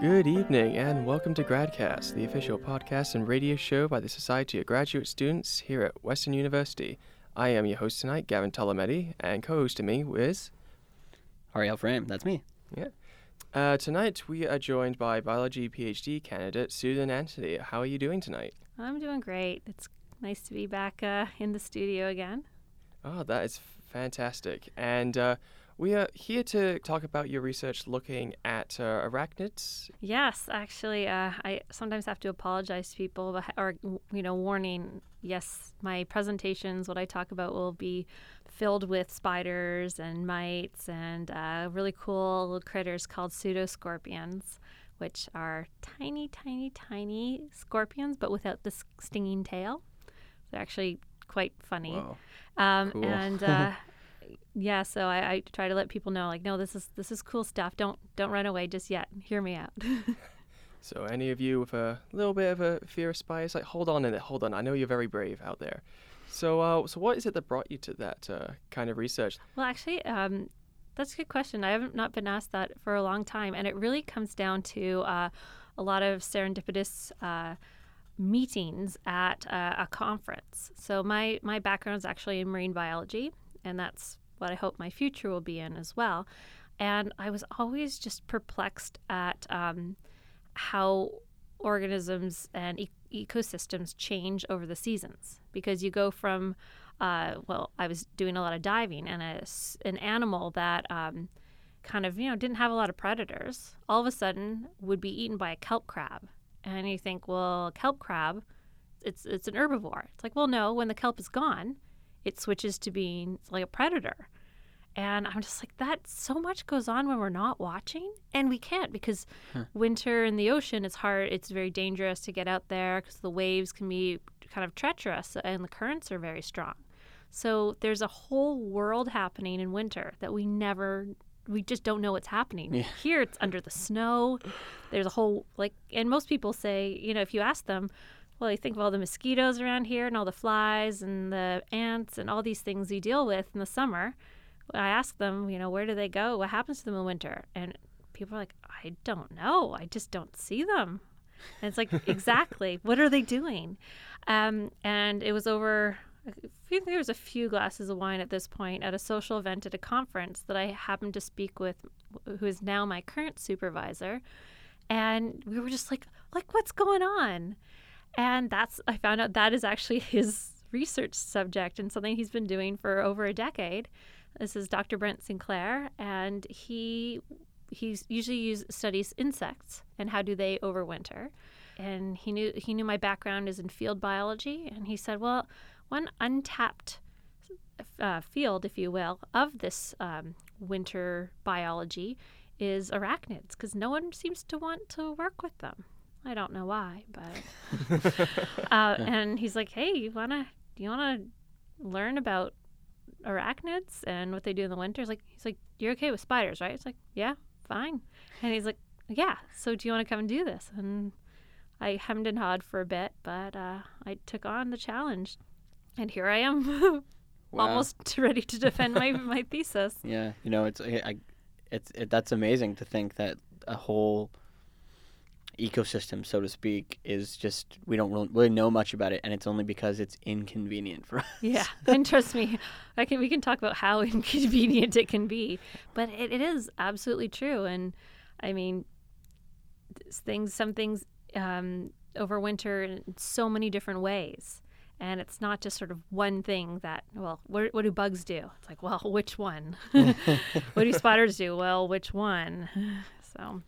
Good evening and welcome to GradCast, the official podcast and radio show by the Society of Graduate Students here at Western University. I am your host tonight, Gavin Tolometti, and co-hosting me is Ariel Frame, that's me. yeah. Uh, tonight we are joined by biology PhD candidate Susan Anthony. How are you doing tonight? I'm doing great. It's nice to be back uh, in the studio again. Oh, that is fantastic. And uh, we are here to talk about your research looking at uh, arachnids. Yes, actually, uh, I sometimes have to apologize to people, or you know, warning. Yes, my presentations, what I talk about, will be filled with spiders and mites and uh, really cool critters called pseudoscorpions, which are tiny, tiny, tiny scorpions, but without the stinging tail. They're actually quite funny. Wow. Um, Cool. And uh, yeah, so I, I try to let people know, like, no, this is this is cool stuff. Don't don't run away just yet. Hear me out. So any of you with a little bit of a fear of spiders, like hold on in it, hold on. I know you're very brave out there. So, uh, so what is it that brought you to that uh, kind of research? well, actually, um, that's a good question. I haven't not been asked that for a long time, and it really comes down to uh, a lot of serendipitous. Uh, meetings at uh, a conference. So my my background is actually in marine biology, and that's what I hope my future will be in as well. And I was always just perplexed at um, how organisms and e- ecosystems change over the seasons. Because you go from uh, well i was doing a lot of diving and a an animal that um, kind of you know didn't have a lot of predators all of a sudden would be eaten by a kelp crab. And you think well kelp crab it's it's an herbivore. It's like well no when the kelp is gone it switches to being like a predator and I'm just like, that so much goes on when we're not watching. And we can't because winter in the ocean is hard. It's very dangerous to get out there because the waves can be kind of treacherous and the currents are very strong. So there's a whole world happening in winter that we never, we just don't know what's happening. Yeah. Here it's under the snow. There's a whole, like, and most people say, you know, if you ask them, well, you think of all the mosquitoes around here and all the flies and the ants and all these things you deal with in the summer. I ask them, you know, where do they go? What happens to them in winter? And people are like, I don't know. I just don't see them. And it's like, exactly. What are they doing? Um, and it was over, I think there was a few glasses of wine at this point at a social event at a conference that I happened to speak with, who is now my current supervisor. And we were just like, like, what's going on? And that's, I found out that is actually his research subject and something he's been doing for over a decade. This is Dr. Brent Sinclair, and he he's usually use, studies insects and how do they overwinter. And he knew he knew my background is in field biology, and he said, well, one untapped uh, field, if you will, of this um, winter biology is arachnids, because no one seems to want to work with them. I don't know why, but uh, and he's like, hey, you wanna do you wanna learn about arachnids and what they do in the winter. He's like, he's like, you're okay with spiders, right? It's like, yeah, fine. And he's like, yeah. So do you want to come and do this? And I hemmed and hawed for a bit, but uh, I took on the challenge, and here I am, Wow. almost ready to defend my my thesis. Yeah, you know, it's I, it's it, that's amazing to think that a whole ecosystem, so to speak, is just we don't really- know much about it, and it's only because it's inconvenient for us. Yeah, and trust me, I can we can talk about how inconvenient it can be, but it, it is absolutely true. And I mean, things, some things um, overwinter in so many different ways, and it's not just sort of one thing that. Well, what, what do bugs do? It's like, well, which one? what do spiders do? Well, which one? So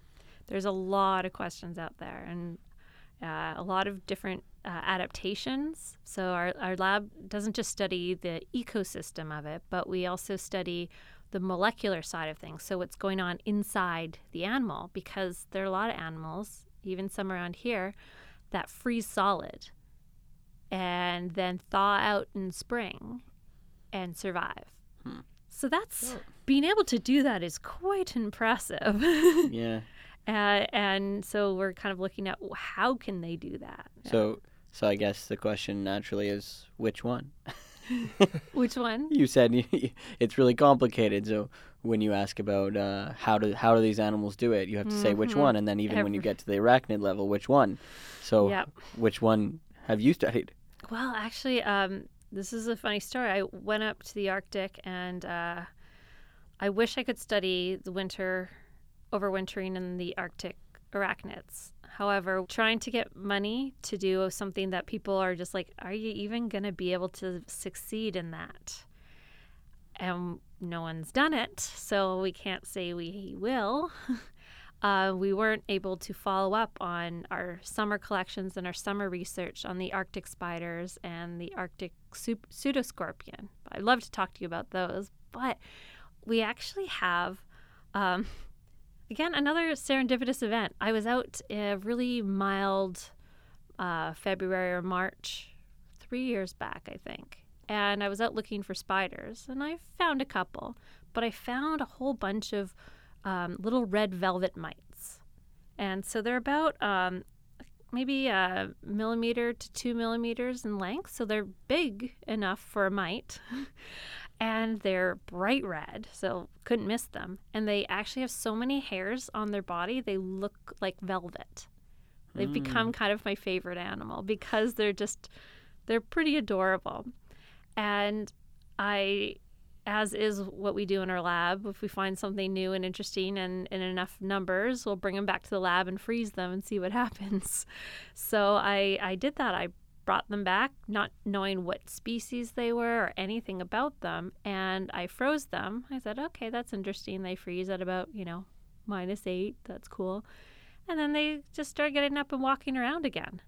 there's a lot of questions out there, and uh, a lot of different uh, adaptations. So our, our lab doesn't just study the ecosystem of it, but we also study the molecular side of things. So what's going on inside the animal, because there are a lot of animals, even some around here, that freeze solid and then thaw out in spring and survive. So that's being able to do that is quite impressive. yeah. Uh, and so we're kind of looking at how can they do that? So so I guess the question naturally is which one? Which one? You said it's really complicated. So when you ask about uh, how do how do these animals do it, you have to say which Mhm. one, and then even when you get to the arachnid level, which one. So Yep. which one have you studied? Well, actually, um, this is a funny story. I went up to the Arctic and uh, I wish I could study the winter, overwintering in the Arctic arachnids. However, trying to get money to do something that people are just like, are you even going to be able to succeed in that? And no one's done it, so we can't say we will. uh, we weren't able to follow up on our summer collections and our summer research on the Arctic spiders and the Arctic su- pseudoscorpion. I'd love to talk to you about those, but we actually have, um, again, another serendipitous event. I was out a really mild uh, February or March, three years back, I think. And I was out looking for spiders, and I found a couple, but I found a whole bunch of um, little red velvet mites. And so they're about um, maybe a millimeter to two millimeters in length. So they're big enough for a mite. and they're bright red, so couldn't miss them. And they actually have so many hairs on their body, they look like velvet. They've become mm. kind of my favorite animal because they're just, they're pretty adorable. And I as is what we do in our lab. If we find something new and interesting and in enough numbers, we'll bring them back to the lab and freeze them and see what happens. So I, I did that. I brought them back, not knowing what species they were or anything about them, and I froze them. I said, okay, that's interesting. They freeze at about, you know, minus eight. That's cool. And then they just started getting up and walking around again.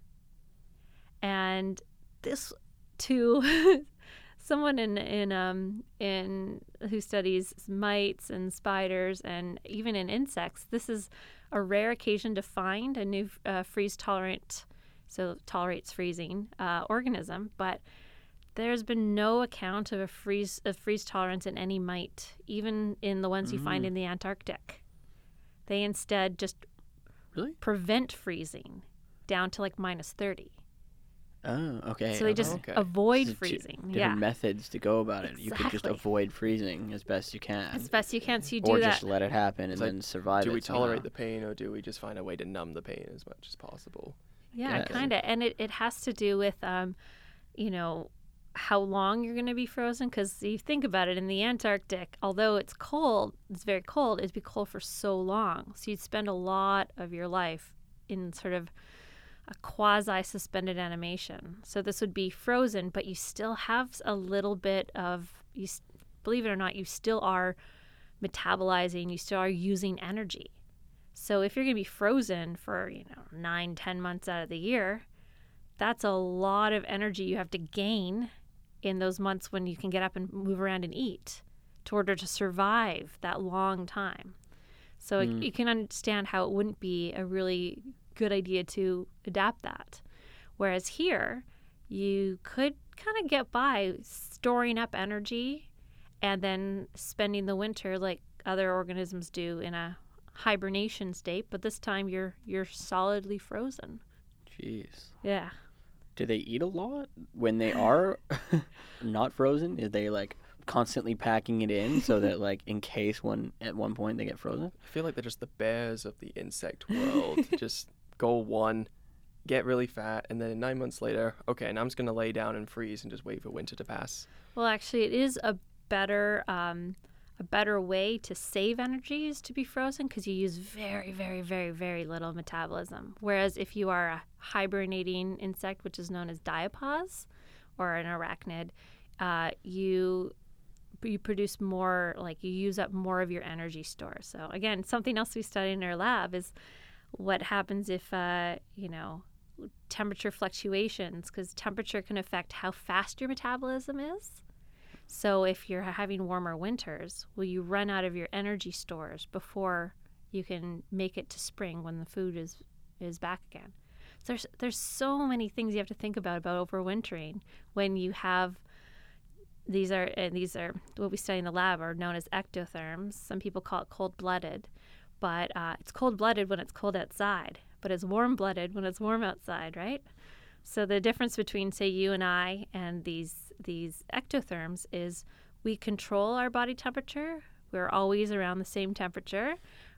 And this, too, someone in in um in who studies mites and spiders and even in insects this is a rare occasion to find a new uh, freeze tolerant so tolerates freezing uh, organism but there's been no account of a freeze of freeze tolerance in any mite even in the ones you find in the antarctic they instead just Really? prevent freezing down to like minus 30 Oh, okay. so they just okay. avoid So two freezing Different yeah methods to go about it. You could just avoid freezing as best you can, as best you can so you do or that Or just let it happen and It's like, then survive do it. we tolerate somehow. the pain or do we just find a way to numb the pain as much as possible? Yeah, kind of. And it, it has to do with, um, you know, how long you're going to be frozen. Because you think about it, in the Antarctic, although it's cold, it's very cold, it'd be cold for so long. So you'd spend a lot of your life in sort of a quasi suspended animation. So this would be frozen, but you still have a little bit of, you believe it or not, you still are metabolizing, you still are using energy. So if you're going to be frozen for, you know, nine, ten months out of the year, that's a lot of energy you have to gain in those months when you can get up and move around and eat to order to survive that long time. So it- you can understand how it wouldn't be a really good idea to adapt that. Whereas here, you could kind of get by storing up energy and then spending the winter like other organisms do in a hibernation state, but this time you're you're solidly frozen. Jeez. Yeah. Do they eat a lot when they are not frozen? Is they like constantly packing it in so that like in case one at one point they get frozen? I feel like they're just the bears of the insect world. just go one, get really fat, and then nine months later, okay, now I'm just gonna lay down and freeze and just wait for winter to pass. Well, actually, it is a better um, a better way to save energy is to be frozen because you use very, very, very, very little metabolism. Whereas if you are a hibernating insect, which is known as diapause, or an arachnid, uh, you you produce more like you use up more of your energy store. So again, something else we study in our lab is what happens if uh, you know temperature fluctuations because temperature can affect how fast your metabolism is. So if you're having warmer winters, will you run out of your energy stores before you can make it to spring when the food is is back again? So there's there's so many things you have to think about about overwintering when you have these are and these are what we study in the lab are known as ectotherms. Some people call it cold-blooded, but uh, it's cold-blooded when it's cold outside, but it's warm-blooded when it's warm outside, right? So the difference between say you and I and these these ectotherms is we control our body temperature. We're always around the same temperature,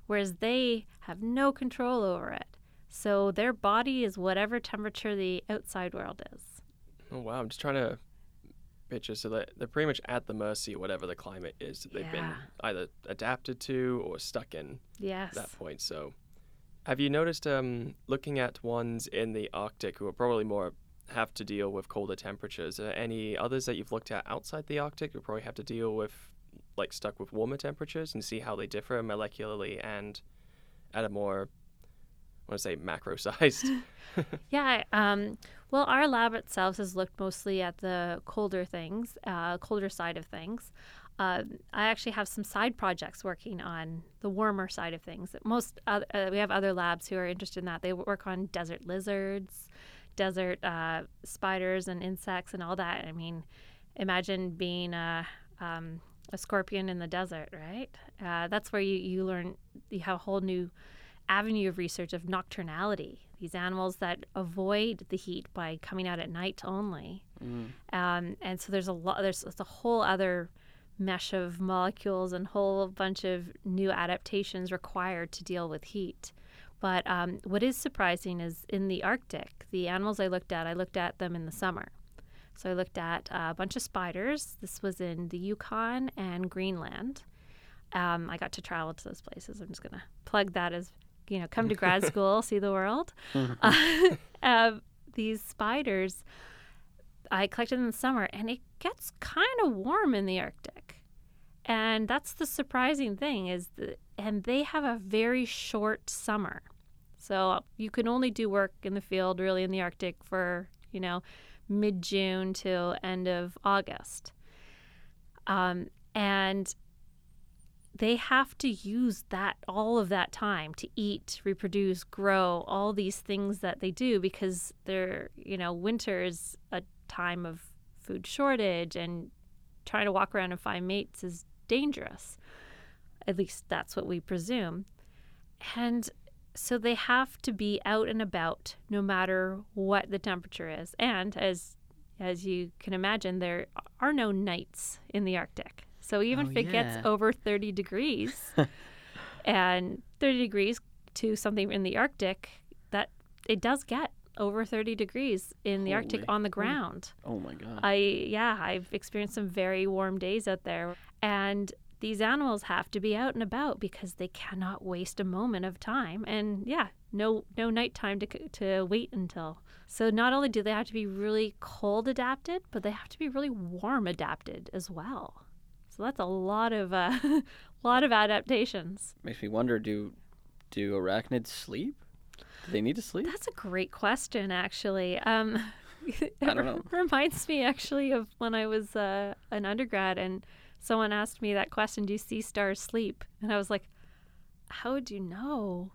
whereas they have no control over it. So their body is whatever temperature the outside world is. Oh wow, I'm just trying to picture so that they're pretty much at the mercy of whatever the climate is that they've been either adapted to or stuck in Yes. at that point. So, have you noticed um, looking at ones in the Arctic who are probably more have to deal with colder temperatures? Any others that you've looked at outside the Arctic who probably have to deal with like stuck with warmer temperatures and see how they differ molecularly and at a more I want to say macro sized. Yeah. Um, well, our lab itself has looked mostly at the colder things, uh, colder side of things. Uh, I actually have some side projects working on the warmer side of things. Most other, uh, we have other labs who are interested in that. They work on desert lizards, desert uh, spiders, and insects, and all that. I mean, imagine being a um, a scorpion in the desert, right? Uh, that's where you you learn you have a whole new avenue of research of nocturnality. These animals that avoid the heat by coming out at night only. Um, and so there's a lot. There's, there's a whole other mesh of molecules and whole bunch of new adaptations required to deal with heat. But um, what is surprising is in the Arctic, the animals I looked at, I looked at them in the summer. So I looked at a bunch of spiders. This was in the Yukon and Greenland. Um, I got to travel to those places. I'm just going to plug that as, you know, come to grad school, see the world. Uh, uh, these spiders, I collected in the summer, and it gets kind of warm in the Arctic. And that's the surprising thing is, that, and they have a very short summer. So you can only do work in the field really in the Arctic for, you know, mid June till end of August. Um, and they have to use that all of that time to eat, reproduce, grow, all these things that they do because they're, you know, winter is a time of food shortage and trying to walk around and find mates is dangerous. At least that's what we presume. And so they have to be out and about no matter what the temperature is. And as as you can imagine, there are no nights in the Arctic. So even Oh, if it yeah. gets over 30 degrees and 30 degrees to something in the Arctic, that it does get over 30 degrees in the Arctic on the ground. Oh my god. I yeah, I've experienced some very warm days out there, and these animals have to be out and about because they cannot waste a moment of time. And yeah, no no nighttime to to wait until. So not only do they have to be really cold adapted, but they have to be really warm adapted as well. So that's a lot of uh, lot of adaptations. Makes me wonder do do arachnids sleep? Do they need to sleep? That's a great question, actually. Um, I don't know. reminds me actually of when I was uh, an undergrad and someone asked me that question: "Do you see stars sleep?" And I was like, "How would you know?"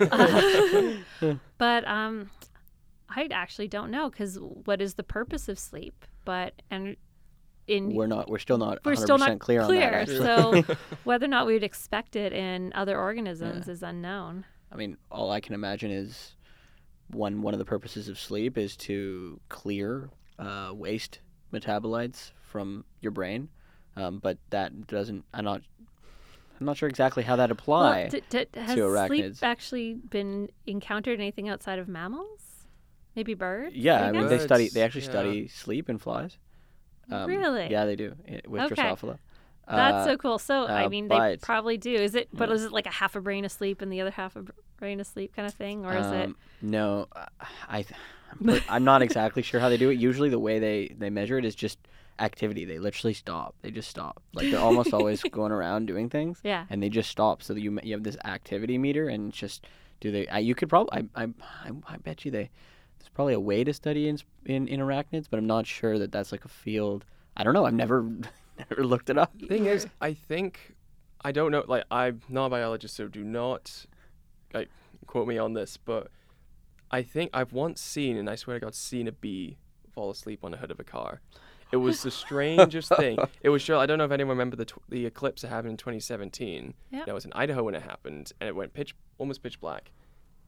Uh, but um, I actually don't know because what is the purpose of sleep? But and in We're not. We're still not. we're 100% still not clear, on that. so whether or not we would expect it in other organisms is unknown. I mean, all I can imagine is one one of the purposes of sleep is to clear uh, waste metabolites from your brain, um, but that doesn't. I'm not. I'm not sure exactly how that applies Well, d- d- has sleep arachnids. actually been encountered anything outside of mammals? Maybe birds? yeah, I mean, they study. They actually yeah. study sleep in flies. Really? Yeah, they do with Okay. Drosophila. That's Uh, so cool. So I uh, mean, they probably do. Is it? But Yeah. is it like a half a brain asleep and the other half a brain asleep kind of thing, or is it? Um, No, uh, I, I'm, I'm not exactly sure how they do it. Usually, the way they they measure it is just activity. They literally stop. They just stop. Like they're almost always going around doing things, Yeah. and they just stop. So you you have this activity meter, and it's just do they? I, you could probably. I, I I I bet you they. There's probably a way to study in, in in arachnids, but I'm not sure that that's like a field. I don't know. I've never never looked it up. Thing is, I think I don't know. Like I'm not a biologist, so do not like quote me on this. But I think I've once seen, and I swear to God, seen a bee fall asleep on the hood of a car. It was the strangest thing. It was sure. I don't know if anyone remember the tw- the eclipse that happened in 2017. Yeah. That was in Idaho when it happened, and it went pitch almost pitch black.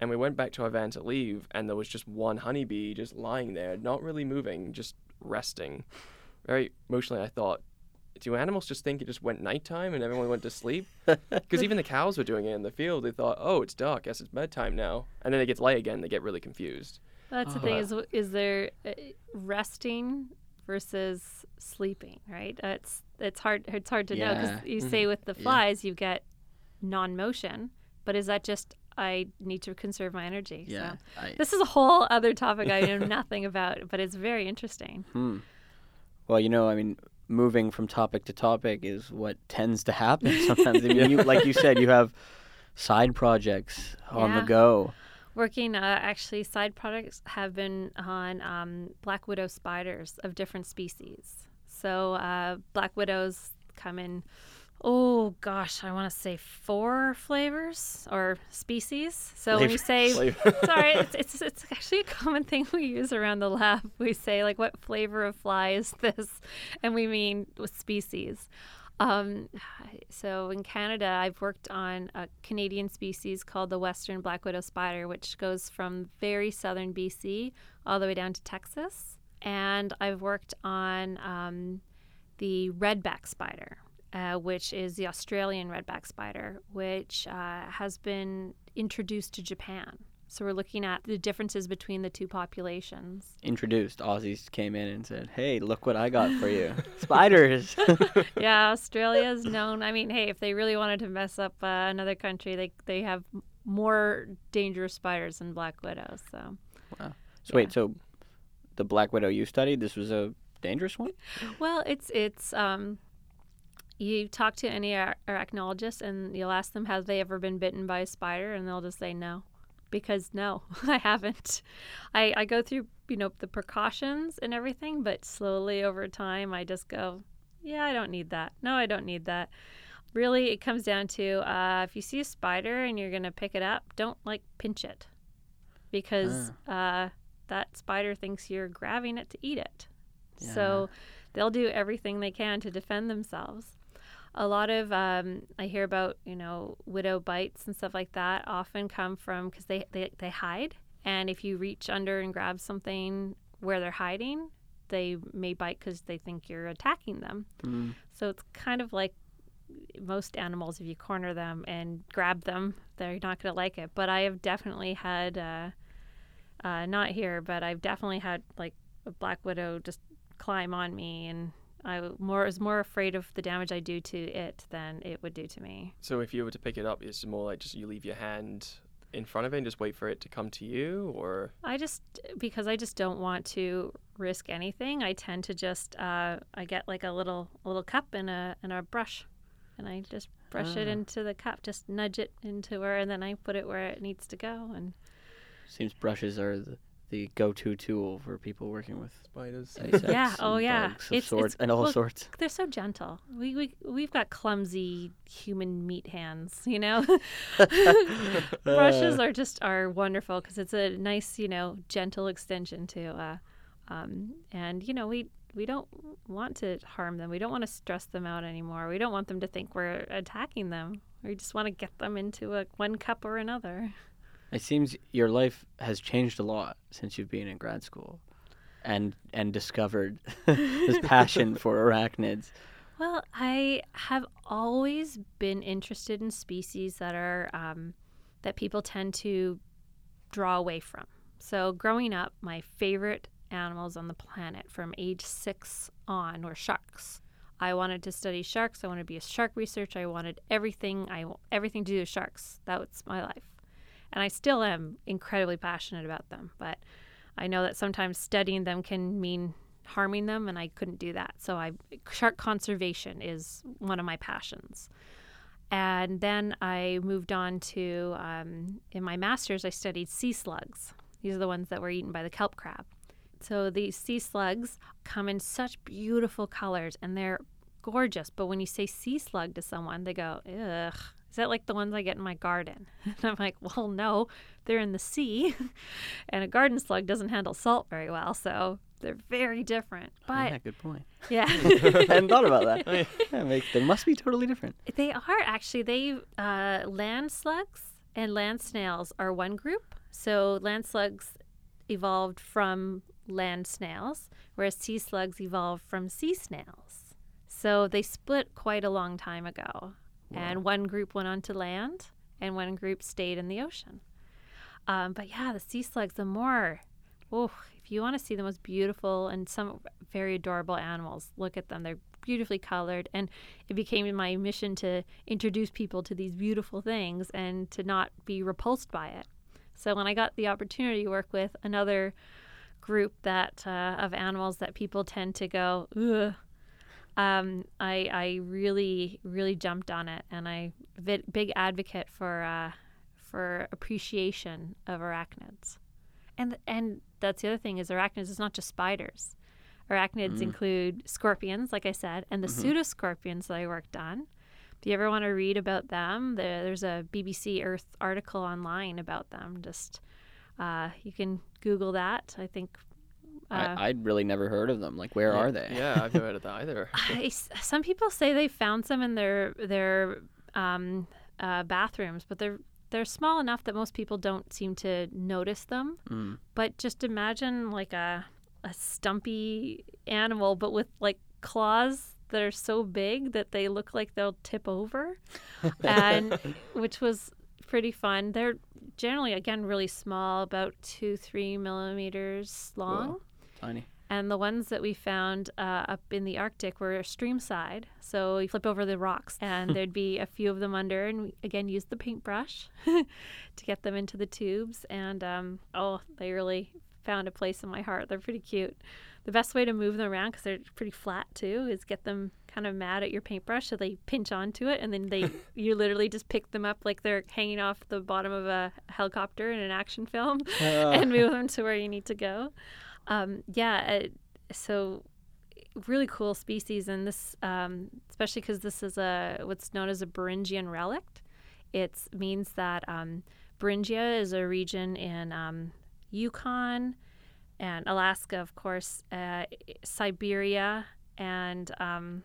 And we went back to our van to leave, and there was just one honeybee just lying there, not really moving, just resting. Very emotionally, I thought, do animals just think it just went nighttime and everyone went to sleep? Because even the cows were doing it in the field. They thought, oh, it's dark. Guess it's bedtime now. And then it gets light again. They get really confused. That's the thing is is there uh, resting versus sleeping, right? It's it's hard it's hard to know 'cause know because you say with the flies you get non-motion, but is that just I need to conserve my energy? Yeah. So I, this is a whole other topic I know nothing about, but it's very interesting. hmm. Well, you know, I mean, moving from topic to topic is what tends to happen sometimes. I mean, you, like you said, you have side projects on the go. Working, uh, actually, side products have been on um, black widow spiders of different species. So uh, black widows come in, oh gosh, I want to say four flavors or species. So when you say, Flavor. sorry, it's, it's it's actually a common thing we use around the lab. We say like, what flavor of fly is this, and we mean with species. Um, so in Canada, I've worked on a Canadian species called the Western Black Widow spider, which goes from very southern BC all the way down to Texas. And I've worked on um, the redback spider, uh, which is the Australian redback spider, which uh, has been introduced to Japan. So we're looking at the differences between the two populations. Introduced, Aussies came in and said, "Hey, look what I got for you, spiders." yeah, Australia is known. I mean, hey, if they really wanted to mess up uh, another country, they they have more dangerous spiders than black widows. So Wow. so wait, so the black widow you studied, this was a dangerous one? Well, it's it's um, you talk to any ar- arachnologist and you'll ask them have they ever been bitten by a spider, and they'll just say no, because no, I haven't. I I go through you know the precautions and everything, but slowly over time, I just go, yeah, I don't need that. No, I don't need that. Really, it comes down to uh, if you see a spider and you're gonna pick it up, don't like pinch it, because uh, that spider thinks you're grabbing it to eat it. So they'll do everything they can to defend themselves. A lot of um, I hear about you know widow bites and stuff like that often come from because they, they they hide, and if you reach under and grab something where they're hiding, they may bite because they think you're attacking them. Mm. So it's kind of like most animals. If you corner them and grab them, they're not going to like it. But I have definitely had, uh, uh, not here, but I've definitely had like a black widow just climb on me, and I w- more was more afraid of the damage I do to it than it would do to me. So if you were to pick it up, it's more like just you leave your hand in front of it and just wait for it to come to you, or I just because I just don't want to risk anything. I tend to just uh, I get like a little a little cup and a and a brush, and I just brush it Ah. into the cup, just nudge it into where, and then I put it where it needs to go. And Seems brushes are the, the go-to tool for people working with spiders. insects Yeah, oh, and yeah. bugs of It's- sorts it's- and all well, sorts. they're so gentle. We we we've got clumsy human meat hands, you know. Brushes are just are wonderful because it's a nice, you know, gentle extension to, uh, um, and you know we we don't want to harm them. We don't want to stress them out anymore. We don't want them to think we're attacking them. We just want to get them into a one cup or another. It seems your life has changed a lot since you've been in grad school, and and discovered this passion for arachnids. Well, I have always been interested in species that are um, that people tend to draw away from. So, growing up, my favorite animals on the planet from age six on were sharks. I wanted to study sharks. I wanted to be a shark researcher. I wanted everything. I everything to do with sharks. That was my life, and I still am incredibly passionate about them. But I know that sometimes studying them can mean harming them and I couldn't do that. So I shark conservation is one of my passions. And then I moved on to um, in my master's I studied sea slugs. These are the ones that were eaten by the kelp crab. So these sea slugs come in such beautiful colors and they're gorgeous. But when you say sea slug to someone, they go, ugh. Is that like the ones I get in my garden? And I'm like, well, no, they're in the sea. and a garden slug doesn't handle salt very well. So they're very different. But yeah, good point. yeah. I hadn't thought about that. Yeah, make, they must be totally different. They are actually they uh, land slugs and land snails are one group. So land slugs evolved from land snails, whereas sea slugs evolved from sea snails. So they split quite a long time ago. And one group went onto land, and one group stayed in the ocean. Um, but yeah, the sea slugs, the more, oh, if you want to see the most beautiful and some very adorable animals, look at them. They're beautifully colored. And it became my mission to introduce people to these beautiful things and to not be repulsed by it. So when I got the opportunity to work with another group that uh, of animals that people tend to go, ugh, um, I I really really jumped on it, and I big, big advocate for uh, for appreciation of arachnids, and and that's the other thing is arachnids is not just spiders. Arachnids include scorpions, like I said, and the pseudoscorpions that I worked on. If you ever want to read about them, there, there's a BBC Earth article online about them. Just uh, you can Google that. I think. Uh, I, I'd really never heard of them. Like, where are they? Yeah, I've never heard of that either. I some people say they found some in their their um, uh, bathrooms, but they're they're small enough that most people don't seem to notice them. Mm. But just imagine like a a stumpy animal, but with like claws that are so big that they look like they'll tip over, and which was pretty fun. They're generally again really small, about two three millimeters long. Tiny. And the ones that we found uh, up in the Arctic were streamside. So we flip over the rocks, and there'd be a few of them under, and we again use the paintbrush to get them into the tubes. And um, oh, they really found a place in my heart. They're pretty cute. The best way to move them around, because they're pretty flat too, is get them kind of mad at your paintbrush so they pinch onto it, and then they you literally just pick them up like they're hanging off the bottom of a helicopter in an action film, and move them to where you need to go. Um, yeah, uh, so really cool species, and this, um, especially because this is a what's known as a Beringian relict. It means that um, Beringia is a region in um, Yukon and Alaska, of course, uh, Siberia, and um,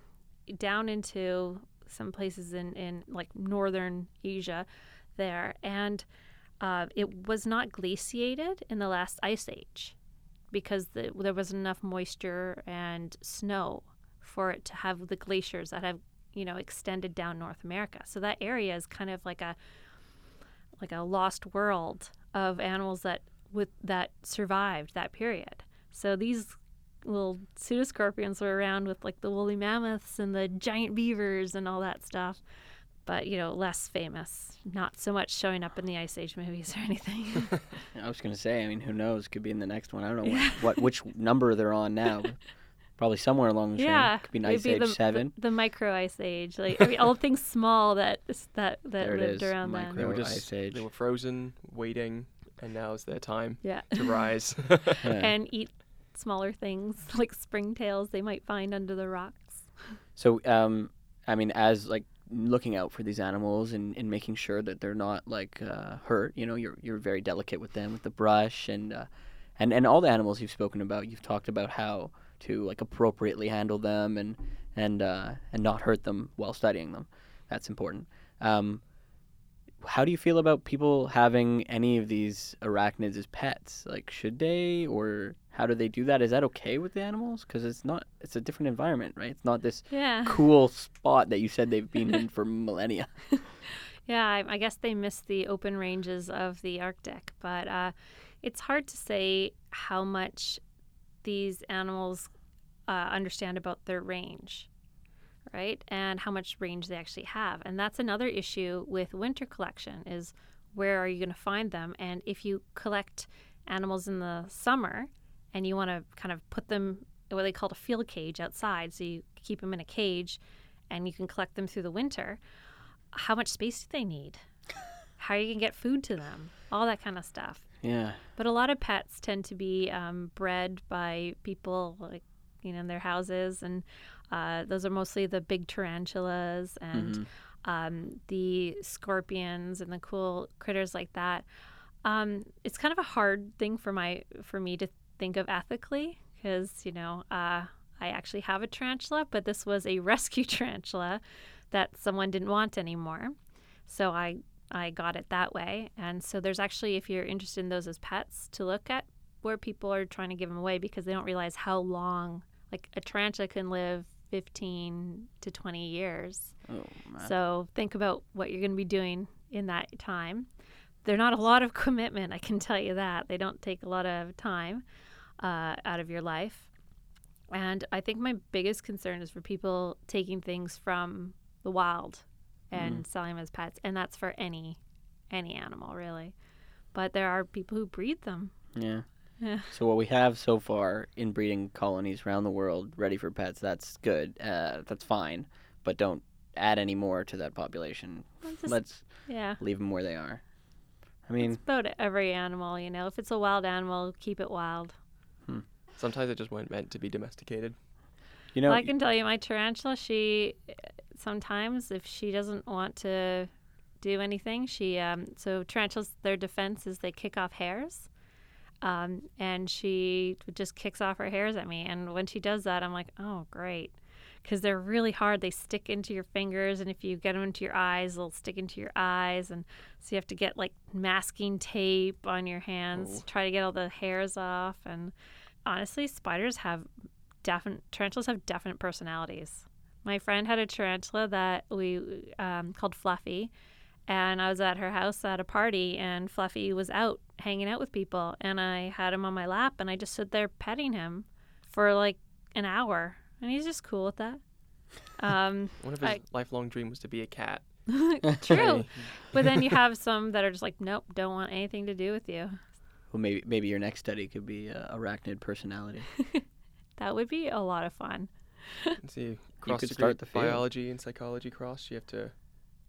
down into some places in, in like northern Asia there. And uh, it was not glaciated in the last ice age because the, there wasn't enough moisture and snow for it to have the glaciers that have you know extended down North America. So that area is kind of like a like a lost world of animals that with that survived that period. So these little pseudoscorpions were around with like the woolly mammoths and the giant beavers and all that stuff. But you know, less famous, not so much showing up in the Ice Age movies or anything. I was gonna say. I mean, who knows? Could be in the next one. I don't know what, what which number they're on now. Probably somewhere along the chain. yeah, Could be an it'd Ice be Age the, Seven. the, the micro Ice Age, like I mean, all things small that that that There lived is, around micro- They were just Ice Age. they were frozen, waiting, and now is their time Yeah, to rise. Yeah. and eat smaller things like springtails they might find under the rocks. So, um, I mean, as like looking out for these animals and, and making sure that they're not like uh, hurt, you know, you're you're very delicate with them with the brush and uh, and and all the animals you've spoken about. You've talked about how to like appropriately handle them and and uh, and not hurt them while studying them. That's important. Um, how do you feel about people having any of these arachnids as pets? Like, should they, or how do they do that? Is that okay with the animals? Because it's not. It's a different environment, right? It's not this Yeah, cool spot that you said they've been in for millennia. yeah. I, I guess they miss the open ranges of the Arctic, but uh, it's hard to say how much these animals uh, understand about their range, right? And how much range they actually have. And that's another issue with winter collection is where are you going to find them? And if you collect animals in the summer and you want to kind of put them what they call a field cage outside, so you keep them in a cage and you can collect them through the winter, how much space do they need? How you to get food to them? All that kind of stuff. yeah. But a lot of pets tend to be um, bred by people, like you know, in their houses, and uh, those are mostly the big tarantulas and Mhm. um, the scorpions and the cool critters like that. Um, it's kind of a hard thing for my for me to think of ethically because you know uh, I actually have a tarantula, but this was a rescue tarantula that someone didn't want anymore. So I I got it that way. And so there's actually, if you're interested in those as pets, to look at where people are trying to give them away because they don't realize how long, like a tarantula can live 15 to 20 years. Oh. So think about what you're going to be doing in that time. They're not a lot of commitment, I can tell you that. They don't take a lot of time uh, out of your life. And I think my biggest concern is for people taking things from the wild and selling them as pets, and that's for any any animal really. But there are people who breed them. yeah. Yeah. So what we have so far in breeding colonies around the world ready for pets, that's good. Uh, that's fine, but don't add any more to that population. It's just- Let's yeah. leave them where they are. I It's mean, about every animal, you know. If it's a wild animal, keep it wild. Sometimes it just weren't meant to be domesticated. you know, well, I can tell you, my tarantula, she sometimes, if she doesn't want to do anything, she um, so tarantulas, their defense is they kick off hairs, um, and she just kicks off her hairs at me. And when she does that, I'm like, oh great, because they're really hard. They stick into your fingers, and if you get them into your eyes, they'll stick into your eyes, and so you have to get like masking tape on your hands, Oh. try to get all the hairs off. And honestly, spiders have definite tarantulas have definite personalities. My friend had a tarantula that we um, called Fluffy, and I was at her house at a party, and Fluffy was out hanging out with people, and I had him on my lap, and I just stood there petting him for like an hour, and he's just cool with that. Um, One of his I- lifelong dream was to be a cat. true, but then you have some that are just like, nope, don't want anything to do with you. Well, maybe maybe your next study could be uh, arachnid personality. That would be a lot of fun. let's see, cross could start the field. biology and psychology cross. You have to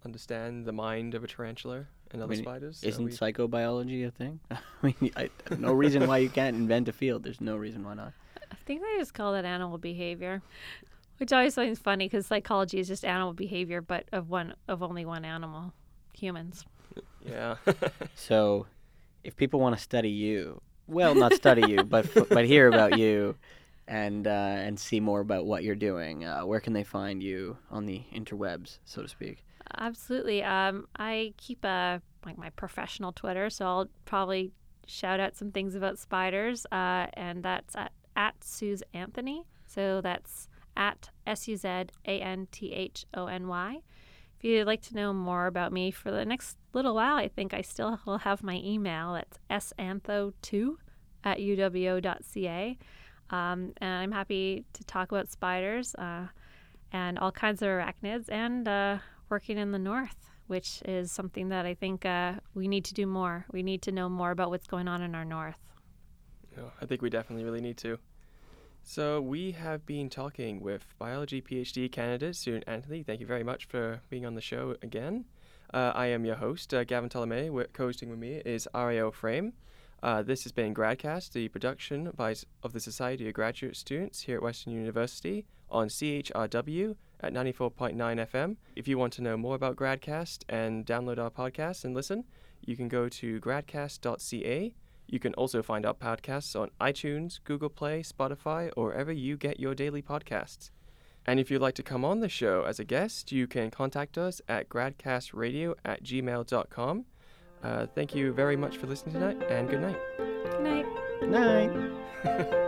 understand the mind of a tarantula and other mean, spiders. Isn't we- psychobiology a thing? I mean, I, no reason why you can't invent a field. There's no reason why not. I think they just call it animal behavior, which always seems funny because psychology is just animal behavior, but of one of only one animal, humans. yeah. So, if people want to study you, well, not study you, but but hear about you, and uh, and see more about what you're doing, uh, where can they find you on the interwebs, so to speak? Absolutely. Um, I keep a like my professional Twitter, so I'll probably shout out some things about spiders, uh, and that's at at Suze Anthony. So that's at S U Z A N T H O N Y. If you'd like to know more about me for the next little while, I think I still will have my email. It's santho2 at uwo.ca. Um, and I'm happy to talk about spiders uh, and all kinds of arachnids and uh, working in the north, which is something that I think uh, we need to do more. We need to know more about what's going on in our north. Yeah, I think we definitely really need to. So we have been talking with biology PhD candidate Susan Anthony. Thank you very much for being on the show again. Uh, I am your host, uh, Gavin Tolometti. Wi- Co-hosting with me is Ariel Frame. Uh, this has been Gradcast, the production of the Society of Graduate Students here at Western University on CHRW at 94.9 FM. If you want to know more about Gradcast and download our podcast and listen, you can go to gradcast.ca. You can also find our podcasts on iTunes, Google Play, Spotify, or wherever you get your daily podcasts. And if you'd like to come on the show as a guest, you can contact us at gradcastradio at gmail.com. Uh, thank you very much for listening tonight, and good night. Good night. Good Night.